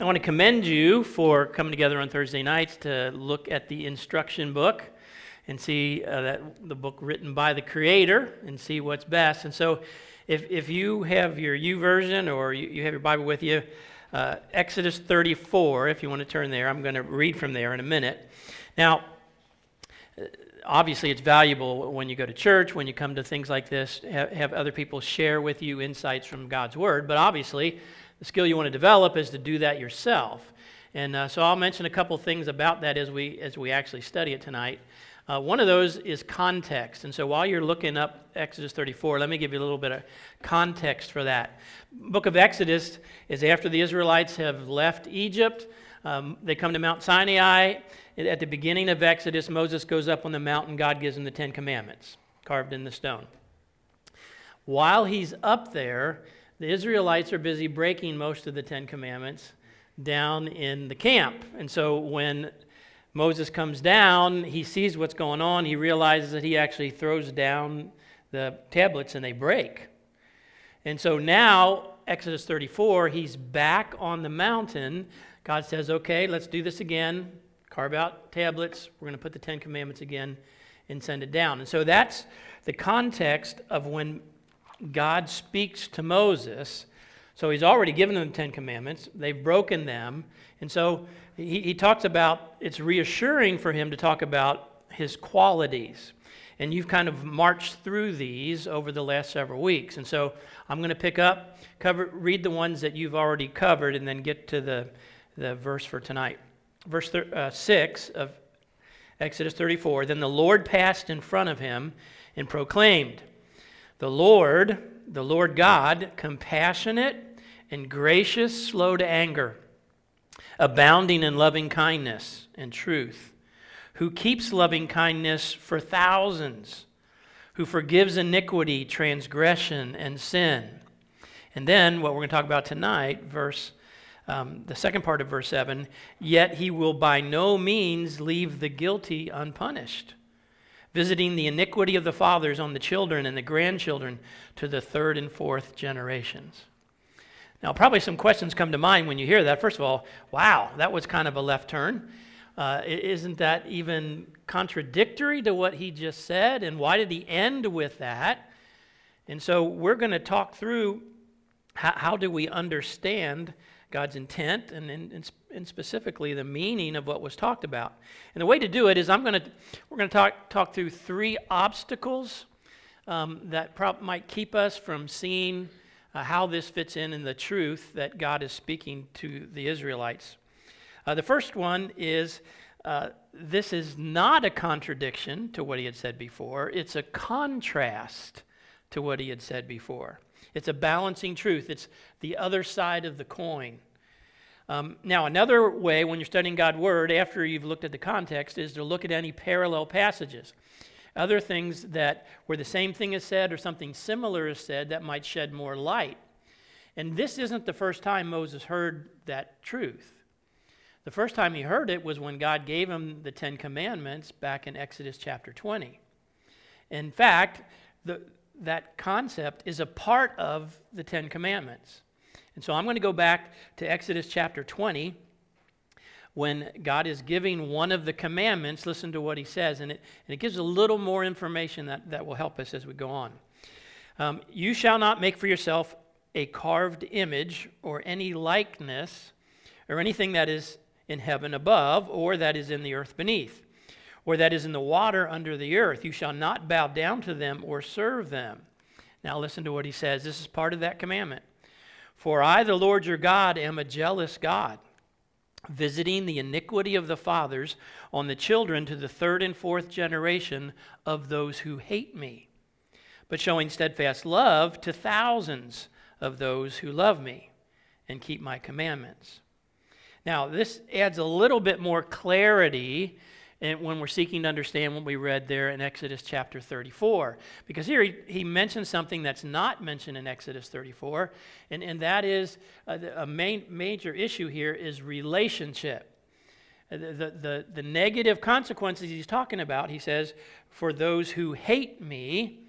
I want to commend you for coming together on Thursday nights to look at the instruction book and see uh, that the book written by the Creator and see what's best. And so, if, if you have your YouVersion or you, you have your Bible with you, uh, Exodus 34, if you want to turn there, I'm going to read from there in a minute. Now, obviously, it's valuable when you go to church, when you come to things like this, have, have other people share with you insights from God's Word. But obviously, the skill you want to develop is to do that yourself. And uh, so I'll mention a couple things about that as we, as we actually study it tonight. Uh, one of those is context. And so while you're looking up Exodus 34, let me give you a little bit of context for that. Book of Exodus is after the Israelites have left Egypt. Um, they come to Mount Sinai. At the beginning of Exodus, Moses goes up on the mountain. God gives him the Ten Commandments carved in the stone. While he's up there, the Israelites are busy breaking most of the Ten Commandments down in the camp. And so when Moses comes down, he sees what's going on. He realizes that he actually throws down the tablets and they break. And so now, Exodus 34, he's back on the mountain. God says, okay, let's do this again. Carve out tablets. We're going to put the Ten Commandments again and send it down. And so that's the context of when God speaks to Moses. So he's already given them the Ten Commandments. They've broken them. And so he, he talks about it's reassuring for him to talk about his qualities. And you've kind of marched through these over the last several weeks. And so I'm going to pick up, cover, read the ones that you've already covered, and then get to the, the verse for tonight. Verse thir- uh, 6 of Exodus 34 Then the Lord passed in front of him and proclaimed, the Lord, the Lord God, compassionate and gracious, slow to anger, abounding in loving kindness and truth, who keeps loving kindness for thousands, who forgives iniquity, transgression, and sin. And then what we're going to talk about tonight, verse um, the second part of verse 7 yet he will by no means leave the guilty unpunished visiting the iniquity of the fathers on the children and the grandchildren to the third and fourth generations. Now, probably some questions come to mind when you hear that. First of all, wow, that was kind of a left turn. Uh, isn't that even contradictory to what he just said? And why did he end with that? And so we're going to talk through how, how do we understand God's intent and, and, and, specifically the meaning of what was talked about. And the way to do it is I'm going to we're going to talk talk through three obstacles um, that might keep us from seeing uh, how this fits in in the truth that God is speaking to the Israelites. Uh, the first one is uh, this is not a contradiction to what he had said before. It's a contrast to what he had said before. It's a balancing truth, it's the other side of the coin. Um, now, another way when you're studying God's Word, after you've looked at the context, is to look at any parallel passages. Other things that where the same thing is said or something similar is said that might shed more light. And this isn't the first time Moses heard that truth. The first time he heard it was when God gave him the Ten Commandments back in Exodus chapter 20. In fact, the, that concept is a part of the Ten Commandments. And so I'm going to go back to Exodus chapter 20 when God is giving one of the commandments. Listen to what he says, and it, and it gives a little more information that, that will help us as we go on. Um, you shall not make for yourself a carved image or any likeness or anything that is in heaven above or that is in the earth beneath or that is in the water under the earth. You shall not bow down to them or serve them. Now, listen to what he says. This is part of that commandment. For I, the Lord your God, am a jealous God, visiting the iniquity of the fathers on the children to the third and fourth generation of those who hate me, but showing steadfast love to thousands of those who love me and keep my commandments. Now, this adds a little bit more clarity and when we're seeking to understand what we read there in Exodus chapter 34. Because here he, he mentions something that's not mentioned in Exodus 34, and, and that is uh, a main, major issue here is relationship. Uh, the, the, the, negative consequences he's talking about, he says, for those who hate me,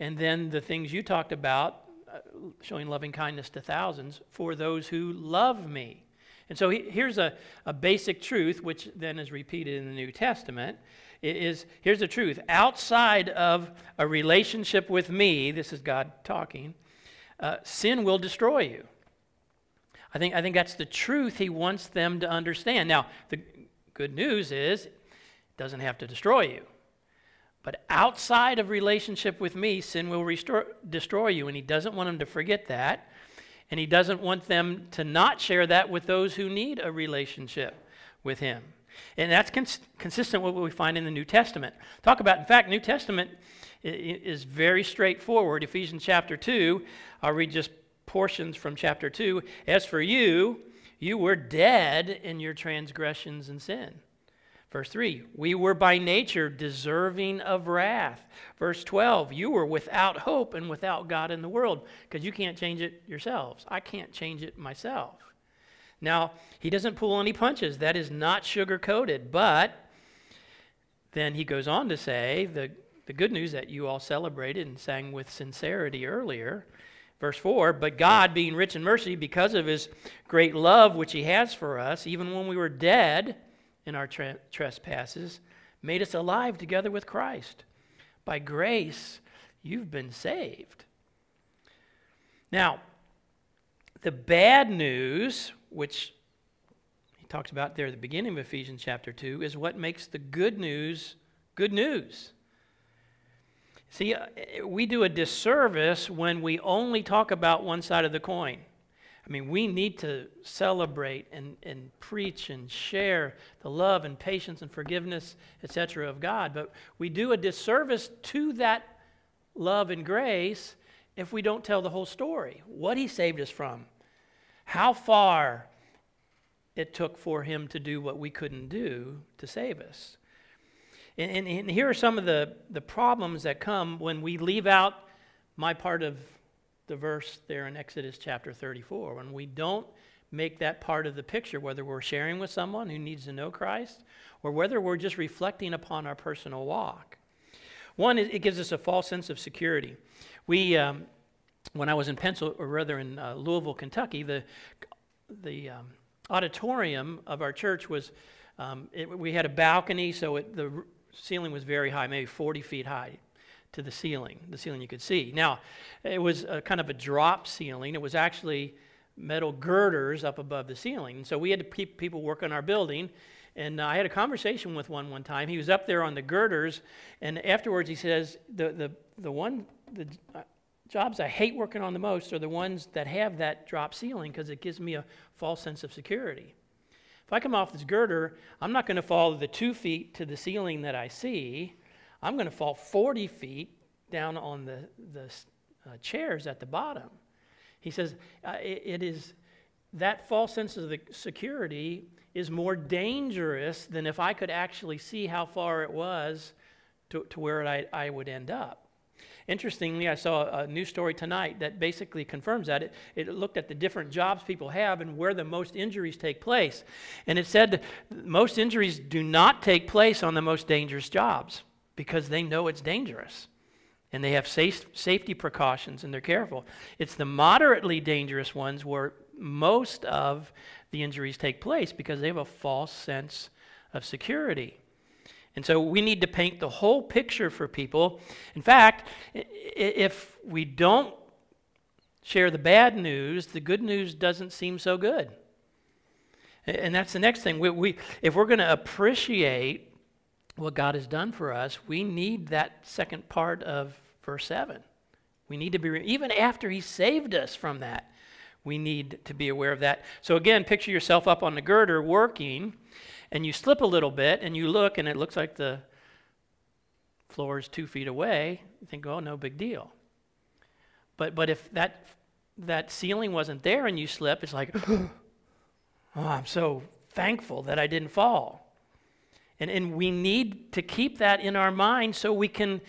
and then the things you talked about, uh, showing loving kindness to thousands, for those who love me. And so he, here's a, a basic truth, which then is repeated in the New Testament. Is here's the truth outside of a relationship with me, this is God talking, uh, sin will destroy you. I think, I think that's the truth he wants them to understand. Now, the good news is it doesn't have to destroy you. But outside of relationship with me, sin will restore, destroy you. And he doesn't want them to forget that. And he doesn't want them to not share that with those who need a relationship with him. And that's cons- consistent with what we find in the New Testament. Talk about, in fact, New Testament is very straightforward. Ephesians chapter 2, I'll read just portions from chapter 2. As for you, you were dead in your transgressions and sin. Verse 3, we were by nature deserving of wrath. Verse 12, you were without hope and without God in the world because you can't change it yourselves. I can't change it myself. Now, he doesn't pull any punches. That is not sugar coated. But then he goes on to say the, the good news that you all celebrated and sang with sincerity earlier. Verse 4 But God, being rich in mercy, because of his great love which he has for us, even when we were dead, in our tra- trespasses, made us alive together with Christ. By grace, you've been saved. Now, the bad news, which he talks about there at the beginning of Ephesians chapter 2, is what makes the good news good news. See, uh, we do a disservice when we only talk about one side of the coin. I mean, we need to celebrate and, and preach and share the love and patience and forgiveness, etc., of God. But we do a disservice to that love and grace if we don't tell the whole story what He saved us from, how far it took for Him to do what we couldn't do to save us. And, and, and here are some of the, the problems that come when we leave out my part of the verse there in Exodus chapter 34. When we don't make that part of the picture, whether we're sharing with someone who needs to know Christ or whether we're just reflecting upon our personal walk. One, it gives us a false sense of security. We, um, when I was in Pencil, or rather in uh, Louisville, Kentucky, the, the um, auditorium of our church was, um, it, we had a balcony, so it, the ceiling was very high, maybe 40 feet high to the ceiling, the ceiling you could see. Now, it was kind of a drop ceiling. It was actually metal girders up above the ceiling. So we had to keep people work on our building. And I had a conversation with one one time. He was up there on the girders, and afterwards he says, "the the the one the uh, jobs I hate working on the most are the ones that have that drop ceiling because it gives me a false sense of security. If I come off this girder, I'm not going to fall the two feet to the ceiling that I see. I'm going to fall 40 feet down on the, the uh, chairs at the bottom. He says, uh, it, it is that false sense of the security is more dangerous than if I could actually see how far it was to, to where I, I would end up. Interestingly, I saw a news story tonight that basically confirms that. It, it looked at the different jobs people have and where the most injuries take place. And it said most injuries do not take place on the most dangerous jobs because they know it's dangerous and they have safe, safety precautions and they're careful. It's the moderately dangerous ones where most of the injuries take place because they have a false sense of security. And so we need to paint the whole picture for people. In fact, if we don't share the bad news, the good news doesn't seem so good. And that's the next thing. We, we if we're going to appreciate what God has done for us, we need that second part of verse 7. We need to be, even after He saved us from that, we need to be aware of that. So, again, picture yourself up on the girder working, and you slip a little bit, and you look, and it looks like the floor is two feet away. You think, oh, no big deal. But, but if that, that ceiling wasn't there and you slip, it's like, oh, I'm so thankful that I didn't fall. And, and we need to keep that in our mind so we can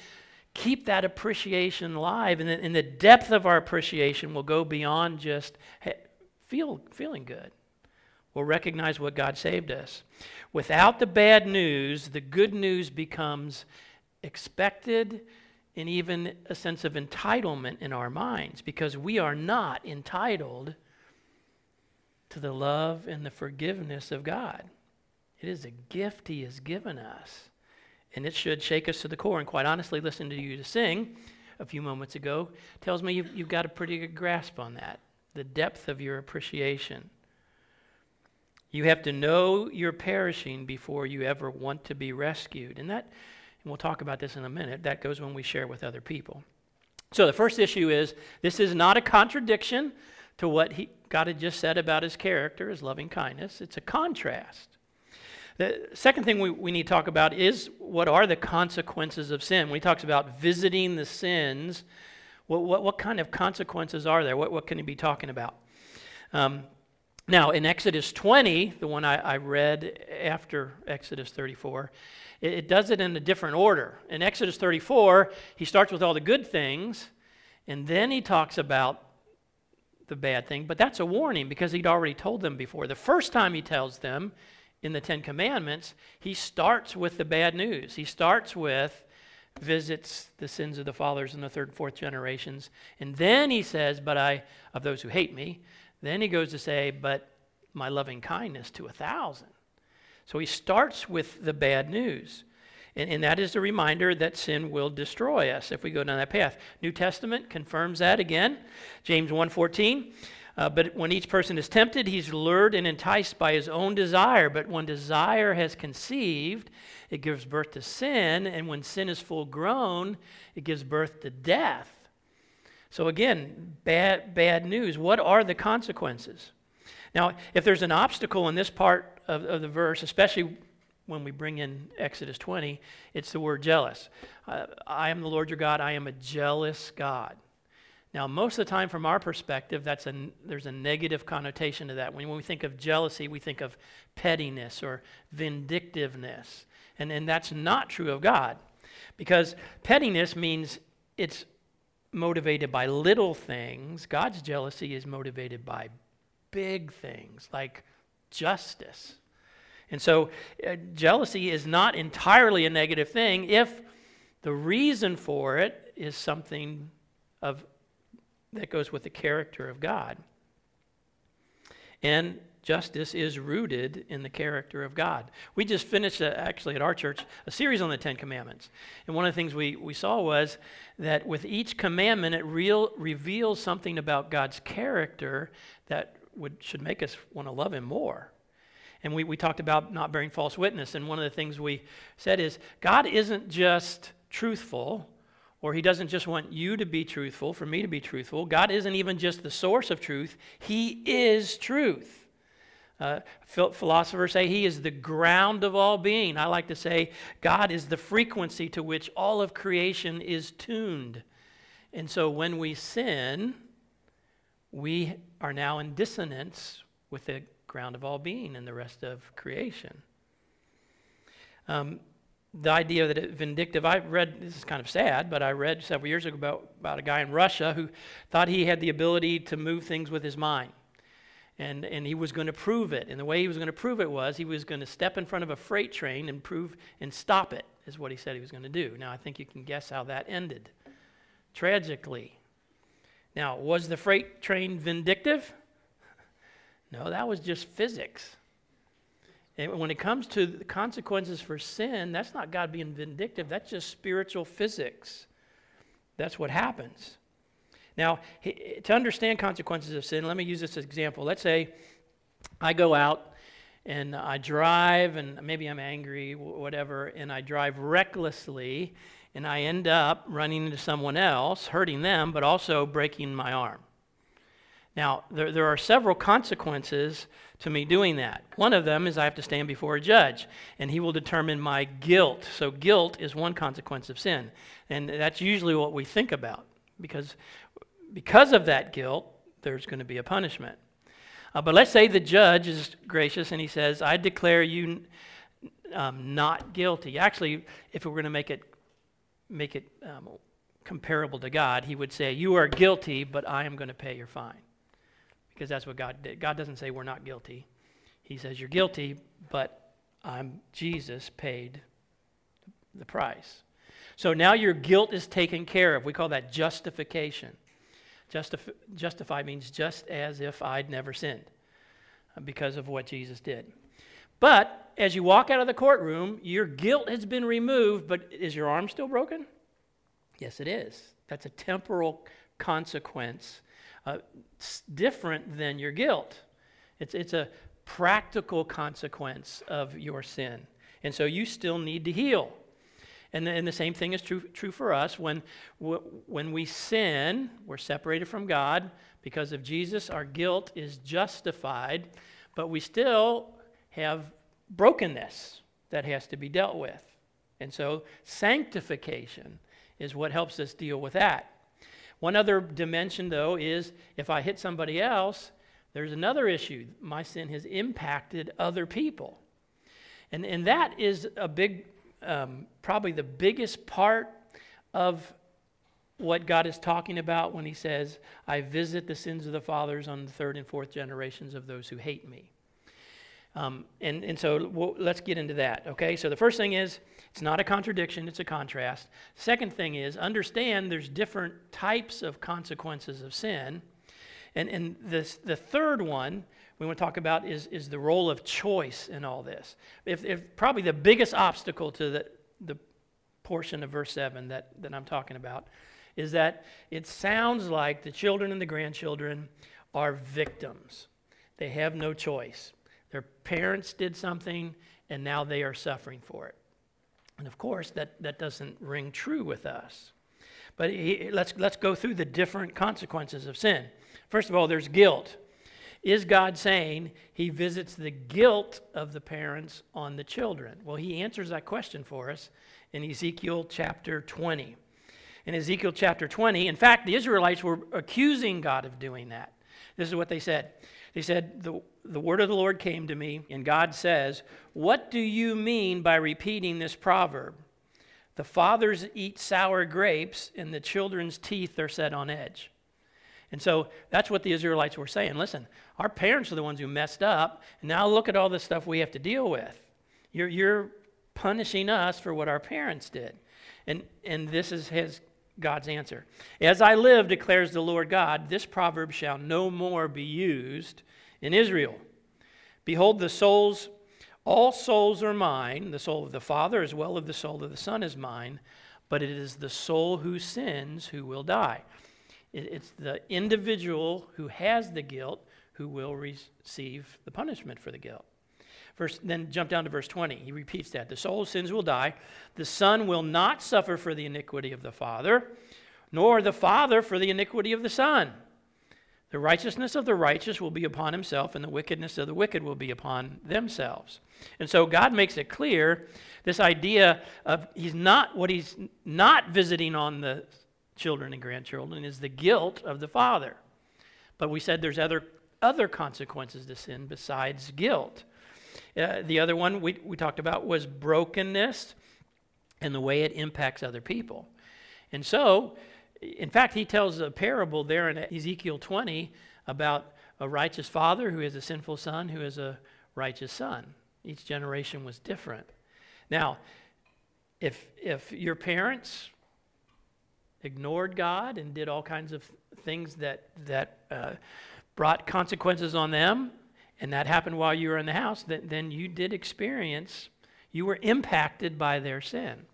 keep that appreciation alive. And the, and the depth of our appreciation will go beyond just feel, feeling good. We'll recognize what God saved us. Without the bad news, the good news becomes expected and even a sense of entitlement in our minds because we are not entitled to the love and the forgiveness of God. It is a gift He has given us. And it should shake us to the core. And quite honestly, listening to you to sing a few moments ago tells me you've, you've got a pretty good grasp on that, the depth of your appreciation. You have to know you're perishing before you ever want to be rescued. And that, and we'll talk about this in a minute, that goes when we share with other people. So the first issue is this is not a contradiction to what he, God had just said about his character, his loving kindness. It's a contrast. The second thing we, we need to talk about is what are the consequences of sin? When he talks about visiting the sins, what, what, what kind of consequences are there? What, what can he be talking about? Um, now, in Exodus 20, the one I, I read after Exodus 34, it, it does it in a different order. In Exodus 34, he starts with all the good things, and then he talks about the bad thing, but that's a warning because he'd already told them before. The first time he tells them, in the Ten Commandments, he starts with the bad news. He starts with visits the sins of the fathers in the third and fourth generations. And then he says, But I, of those who hate me. Then he goes to say, But my loving kindness to a thousand. So he starts with the bad news. And, and that is a reminder that sin will destroy us if we go down that path. New Testament confirms that again. James 1.14, uh, but when each person is tempted, he's lured and enticed by his own desire. But when desire has conceived, it gives birth to sin. And when sin is full grown, it gives birth to death. So again, bad, bad news. What are the consequences? Now, if there's an obstacle in this part of, of the verse, especially when we bring in Exodus 20, it's the word jealous. Uh, I am the Lord your God. I am a jealous God. Now, most of the time, from our perspective, that's a, there's a negative connotation to that. When, when we think of jealousy, we think of pettiness or vindictiveness. And, and that's not true of God. Because pettiness means it's motivated by little things. God's jealousy is motivated by big things like justice. And so, uh, jealousy is not entirely a negative thing if the reason for it is something of that goes with the character of God. And justice is rooted in the character of God. We just finished, uh, actually, at our church, a series on the Ten Commandments. And one of the things we, we saw was that with each commandment, it real, reveals something about God's character that would, should make us want to love Him more. And we, we talked about not bearing false witness. And one of the things we said is God isn't just truthful, or he doesn't just want you to be truthful, for me to be truthful. God isn't even just the source of truth, he is truth. Uh, philosophers say he is the ground of all being. I like to say God is the frequency to which all of creation is tuned. And so when we sin, we are now in dissonance with the ground of all being and the rest of creation. Um, the idea that it vindictive, I read, this is kind of sad, but I read several years ago about, about a guy in Russia who thought he had the ability to move things with his mind. And, and he was going to prove it. And the way he was going to prove it was he was going to step in front of a freight train and prove and stop it, is what he said he was going to do. Now, I think you can guess how that ended. Tragically. Now, was the freight train vindictive? No, that was just physics. And when it comes to the consequences for sin, that's not God being vindictive, that's just spiritual physics. That's what happens. Now, to understand consequences of sin, let me use this example. Let's say I go out and I drive, and maybe I'm angry, whatever, and I drive recklessly, and I end up running into someone else, hurting them, but also breaking my arm. Now, there, there are several consequences to me doing that. One of them is I have to stand before a judge, and he will determine my guilt. So, guilt is one consequence of sin. And that's usually what we think about, because, because of that guilt, there's going to be a punishment. Uh, but let's say the judge is gracious and he says, I declare you um, not guilty. Actually, if we were going to make it, make it um, comparable to God, he would say, You are guilty, but I am going to pay your fine because that's what God did. God doesn't say we're not guilty. He says you're guilty, but I'm Jesus paid the price. So now your guilt is taken care of. We call that justification. Justif- justify means just as if I'd never sinned. Uh, because of what Jesus did. But as you walk out of the courtroom, your guilt has been removed, but is your arm still broken? Yes, it is. That's a temporal consequence, uh, different than your guilt. It's, it's a practical consequence of your sin. And so you still need to heal. And the, and the same thing is true, true for us. When, when we sin, we're separated from God. Because of Jesus, our guilt is justified, but we still have brokenness that has to be dealt with. And so sanctification is what helps us deal with that. One other dimension, though, is if I hit somebody else, there's another issue. My sin has impacted other people. And, and that is a big, um, probably the biggest part of what God is talking about when he says, I visit the sins of the fathers on the third and fourth generations of those who hate me. Um, and, and so we'll, let's get into that, okay? So the first thing is, it's not a contradiction, it's a contrast. Second thing is, understand there's different types of consequences of sin. And, and this, the third one we want to talk about is, is the role of choice in all this. If, if probably the biggest obstacle to the, the portion of verse 7 that, that I'm talking about is that it sounds like the children and the grandchildren are victims. They have no choice. Their parents did something, and now they are suffering for it. And of course, that, that doesn't ring true with us. But he, let's, let's go through the different consequences of sin. First of all, there's guilt. Is God saying he visits the guilt of the parents on the children? Well, he answers that question for us in Ezekiel chapter 20. In Ezekiel chapter 20, in fact, the Israelites were accusing God of doing that. This is what they said they said, the, the word of the Lord came to me, and God says, What do you mean by repeating this proverb? The fathers eat sour grapes, and the children's teeth are set on edge. And so that's what the Israelites were saying. Listen, our parents are the ones who messed up, and now look at all the stuff we have to deal with. You're, you're punishing us for what our parents did. And, and this is his God's answer. As I live, declares the Lord God, this proverb shall no more be used in Israel. Behold, the souls, all souls are mine, the soul of the Father as well as the soul of the Son is mine, but it is the soul who sins who will die. It's the individual who has the guilt who will receive the punishment for the guilt. Verse, then jump down to verse 20. He repeats that. The soul of sins will die. The Son will not suffer for the iniquity of the Father, nor the Father for the iniquity of the Son. The righteousness of the righteous will be upon himself, and the wickedness of the wicked will be upon themselves. And so God makes it clear this idea of he's not what he's not visiting on the children and grandchildren is the guilt of the father. But we said there's other other consequences to sin besides guilt. Uh, the other one we, we talked about was brokenness and the way it impacts other people. And so, in fact, he tells a parable there in Ezekiel 20 about a righteous father who has a sinful son who has a righteous son. Each generation was different. Now, if, if your parents ignored God and did all kinds of things that, that uh, brought consequences on them, and that happened while you were in the house, then, you did experience, you were impacted by their sin.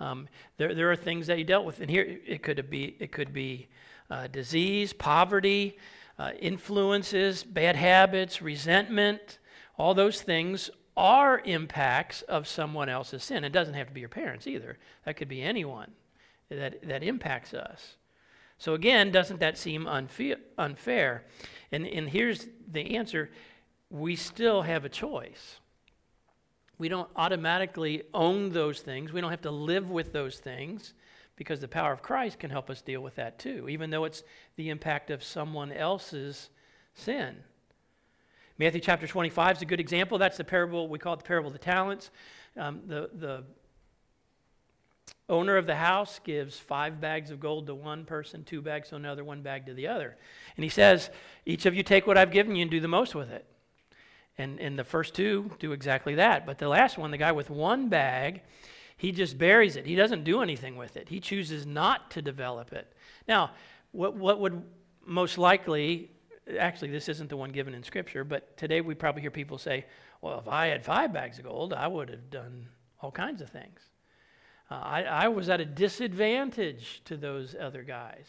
Um, there, there are things that you dealt with, and here it could be it could be uh, disease, poverty, uh, influences, bad habits, resentment. All those things are impacts of someone else's sin. It doesn't have to be your parents either. That could be anyone that that impacts us. So again, doesn't that seem unfair? And, and here's the answer we still have a choice. We don't automatically own those things, we don't have to live with those things because the power of Christ can help us deal with that too, even though it's the impact of someone else's sin. Matthew chapter 25 is a good example. That's the parable, we call it the parable of the talents. Um, the, the owner of the house gives five bags of gold to one person, two bags to another, one bag to the other. And he says, Each of you take what I've given you and do the most with it. And, and the first two do exactly that. But the last one, the guy with one bag, he just buries it. He doesn't do anything with it. He chooses not to develop it. Now, what, what would most likely actually, this isn't the one given in Scripture, but today we probably hear people say, well, if I had five bags of gold, I would have done all kinds of things. Uh, I, I was at a disadvantage to those other guys.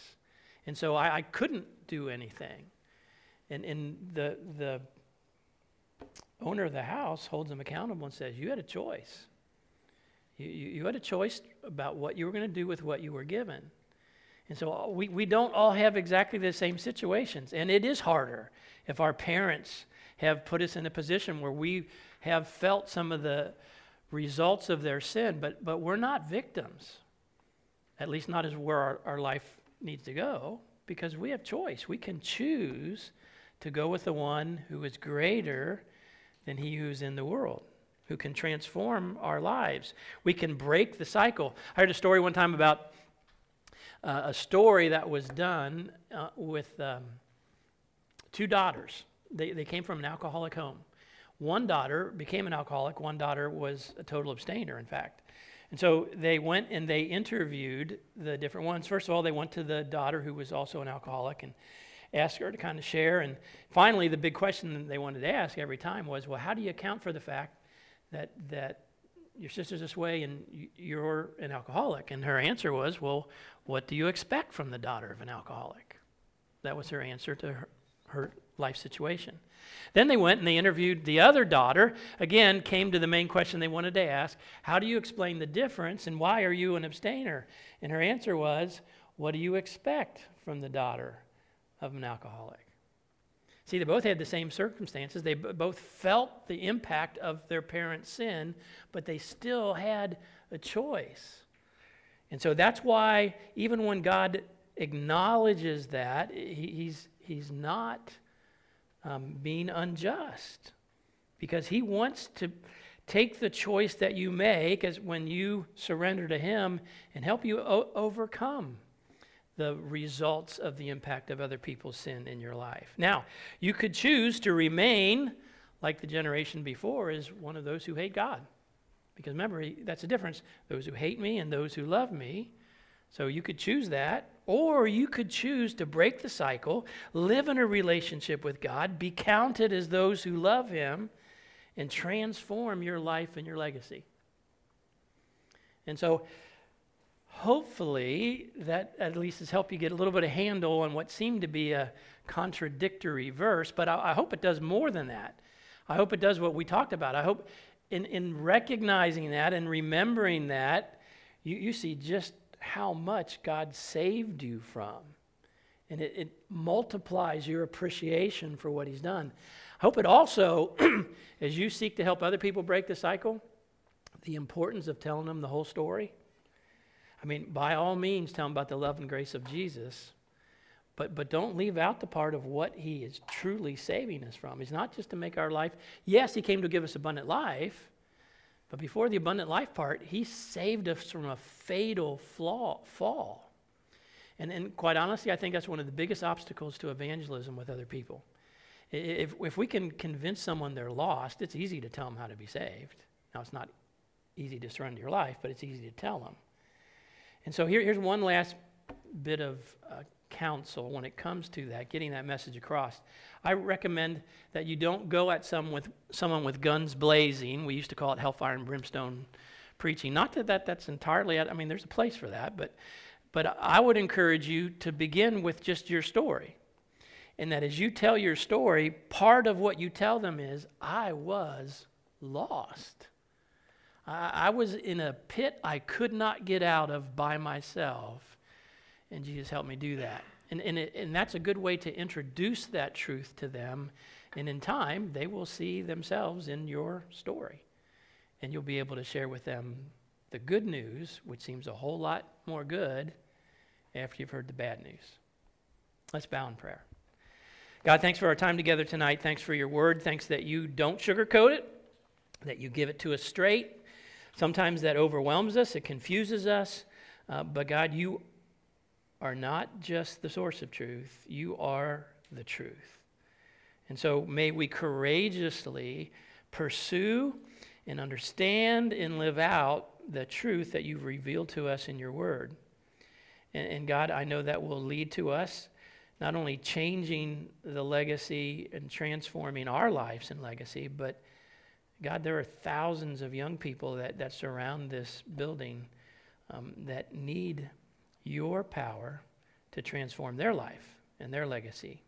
And so I, I couldn't do anything. And, and the, the owner of the house holds them accountable and says, You had a choice. You, you, you had a choice about what you were going to do with what you were given. And so uh, we, we don't all have exactly the same situations. And it is harder if our parents have put us in a position where we have felt some of the results of their sin, but, but we're not victims. At least not as where our, our life needs to go, because we have choice. We can choose to go with the one who is greater than he who's in the world, who can transform our lives. We can break the cycle. I heard a story one time about uh, a story that was done uh, with um, two daughters. They, they came from an alcoholic home. One daughter became an alcoholic, one daughter was a total abstainer, in fact. And so they went and they interviewed the different ones. First of all, they went to the daughter who was also an alcoholic and asked her to kind of share. And finally, the big question that they wanted to ask every time was, well, how do you account for the fact that, that your sister's this way and you're an alcoholic? And her answer was, well, what do you expect from the daughter of an alcoholic? That was her answer to her, her life situation. Then they went and they interviewed the other daughter. Again, came to the main question they wanted to ask How do you explain the difference and why are you an abstainer? And her answer was, What do you expect from the daughter of an alcoholic? See, they both had the same circumstances. They b- both felt the impact of their parents' sin, but they still had a choice. And so that's why, even when God acknowledges that, he, he's, he's not um, being unjust because he wants to take the choice that you make as when you surrender to him and help you o- overcome the results of the impact of other people's sin in your life. Now, you could choose to remain like the generation before is one of those who hate God. Because remember, that's the difference. Those who hate me and those who love me. So you could choose that. Or you could choose to break the cycle, live in a relationship with God, be counted as those who love Him, and transform your life and your legacy. And so, hopefully, that at least has helped you get a little bit of handle on what seemed to be a contradictory verse, but I, I hope it does more than that. I hope it does what we talked about. I hope in, in recognizing that and remembering that, you, you see just how much God saved you from. And it, it multiplies your appreciation for what He's done. I hope it also, as you seek to help other people break the cycle, the importance of telling them the whole story. I mean, by all means, tell them about the love and grace of Jesus, but, but don't leave out the part of what He is truly saving us from. He's not just to make our life, yes, He came to give us abundant life, but before the abundant life part, he saved us from a fatal flaw, fall. And, and quite honestly, I think that's one of the biggest obstacles to evangelism with other people. If, if we can convince someone they're lost, it's easy to tell them how to be saved. Now, it's not easy to surrender your life, but it's easy to tell them. And so here, here's one last bit of uh, counsel when it comes to that, getting that message across. I recommend that you don't go at some with, someone with guns blazing. We used to call it hellfire and brimstone preaching. Not that, that that's entirely, I mean, there's a place for that, but, but I would encourage you to begin with just your story. And that as you tell your story, part of what you tell them is, I was lost. I, I was in a pit I could not get out of by myself and Jesus helped me do that. And, and, it, and that's a good way to introduce that truth to them. And in time, they will see themselves in your story. And you'll be able to share with them the good news, which seems a whole lot more good after you've heard the bad news. Let's bow in prayer. God, thanks for our time together tonight. Thanks for your word. Thanks that you don't sugarcoat it, that you give it to us straight. Sometimes that overwhelms us, it confuses us. Uh, but God, you are not just the source of truth, you are the truth. And so may we courageously pursue and understand and live out the truth that you've revealed to us in your word. And, and, God, I know that will lead to us not only changing the legacy and transforming our lives and legacy, but God, there are thousands of young people that, that surround this building um, that need your power to transform their life and their legacy.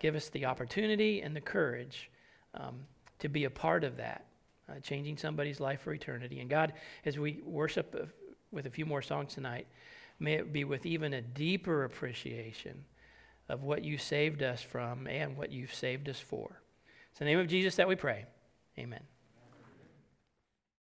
Give us the opportunity and the courage um, to be a part of that, uh, changing somebody's life for eternity. And God, as we worship uh, with a few more songs tonight, may it be with even a deeper appreciation of what you saved us from and what you've saved us for. It's the name of Jesus that we pray. Amen.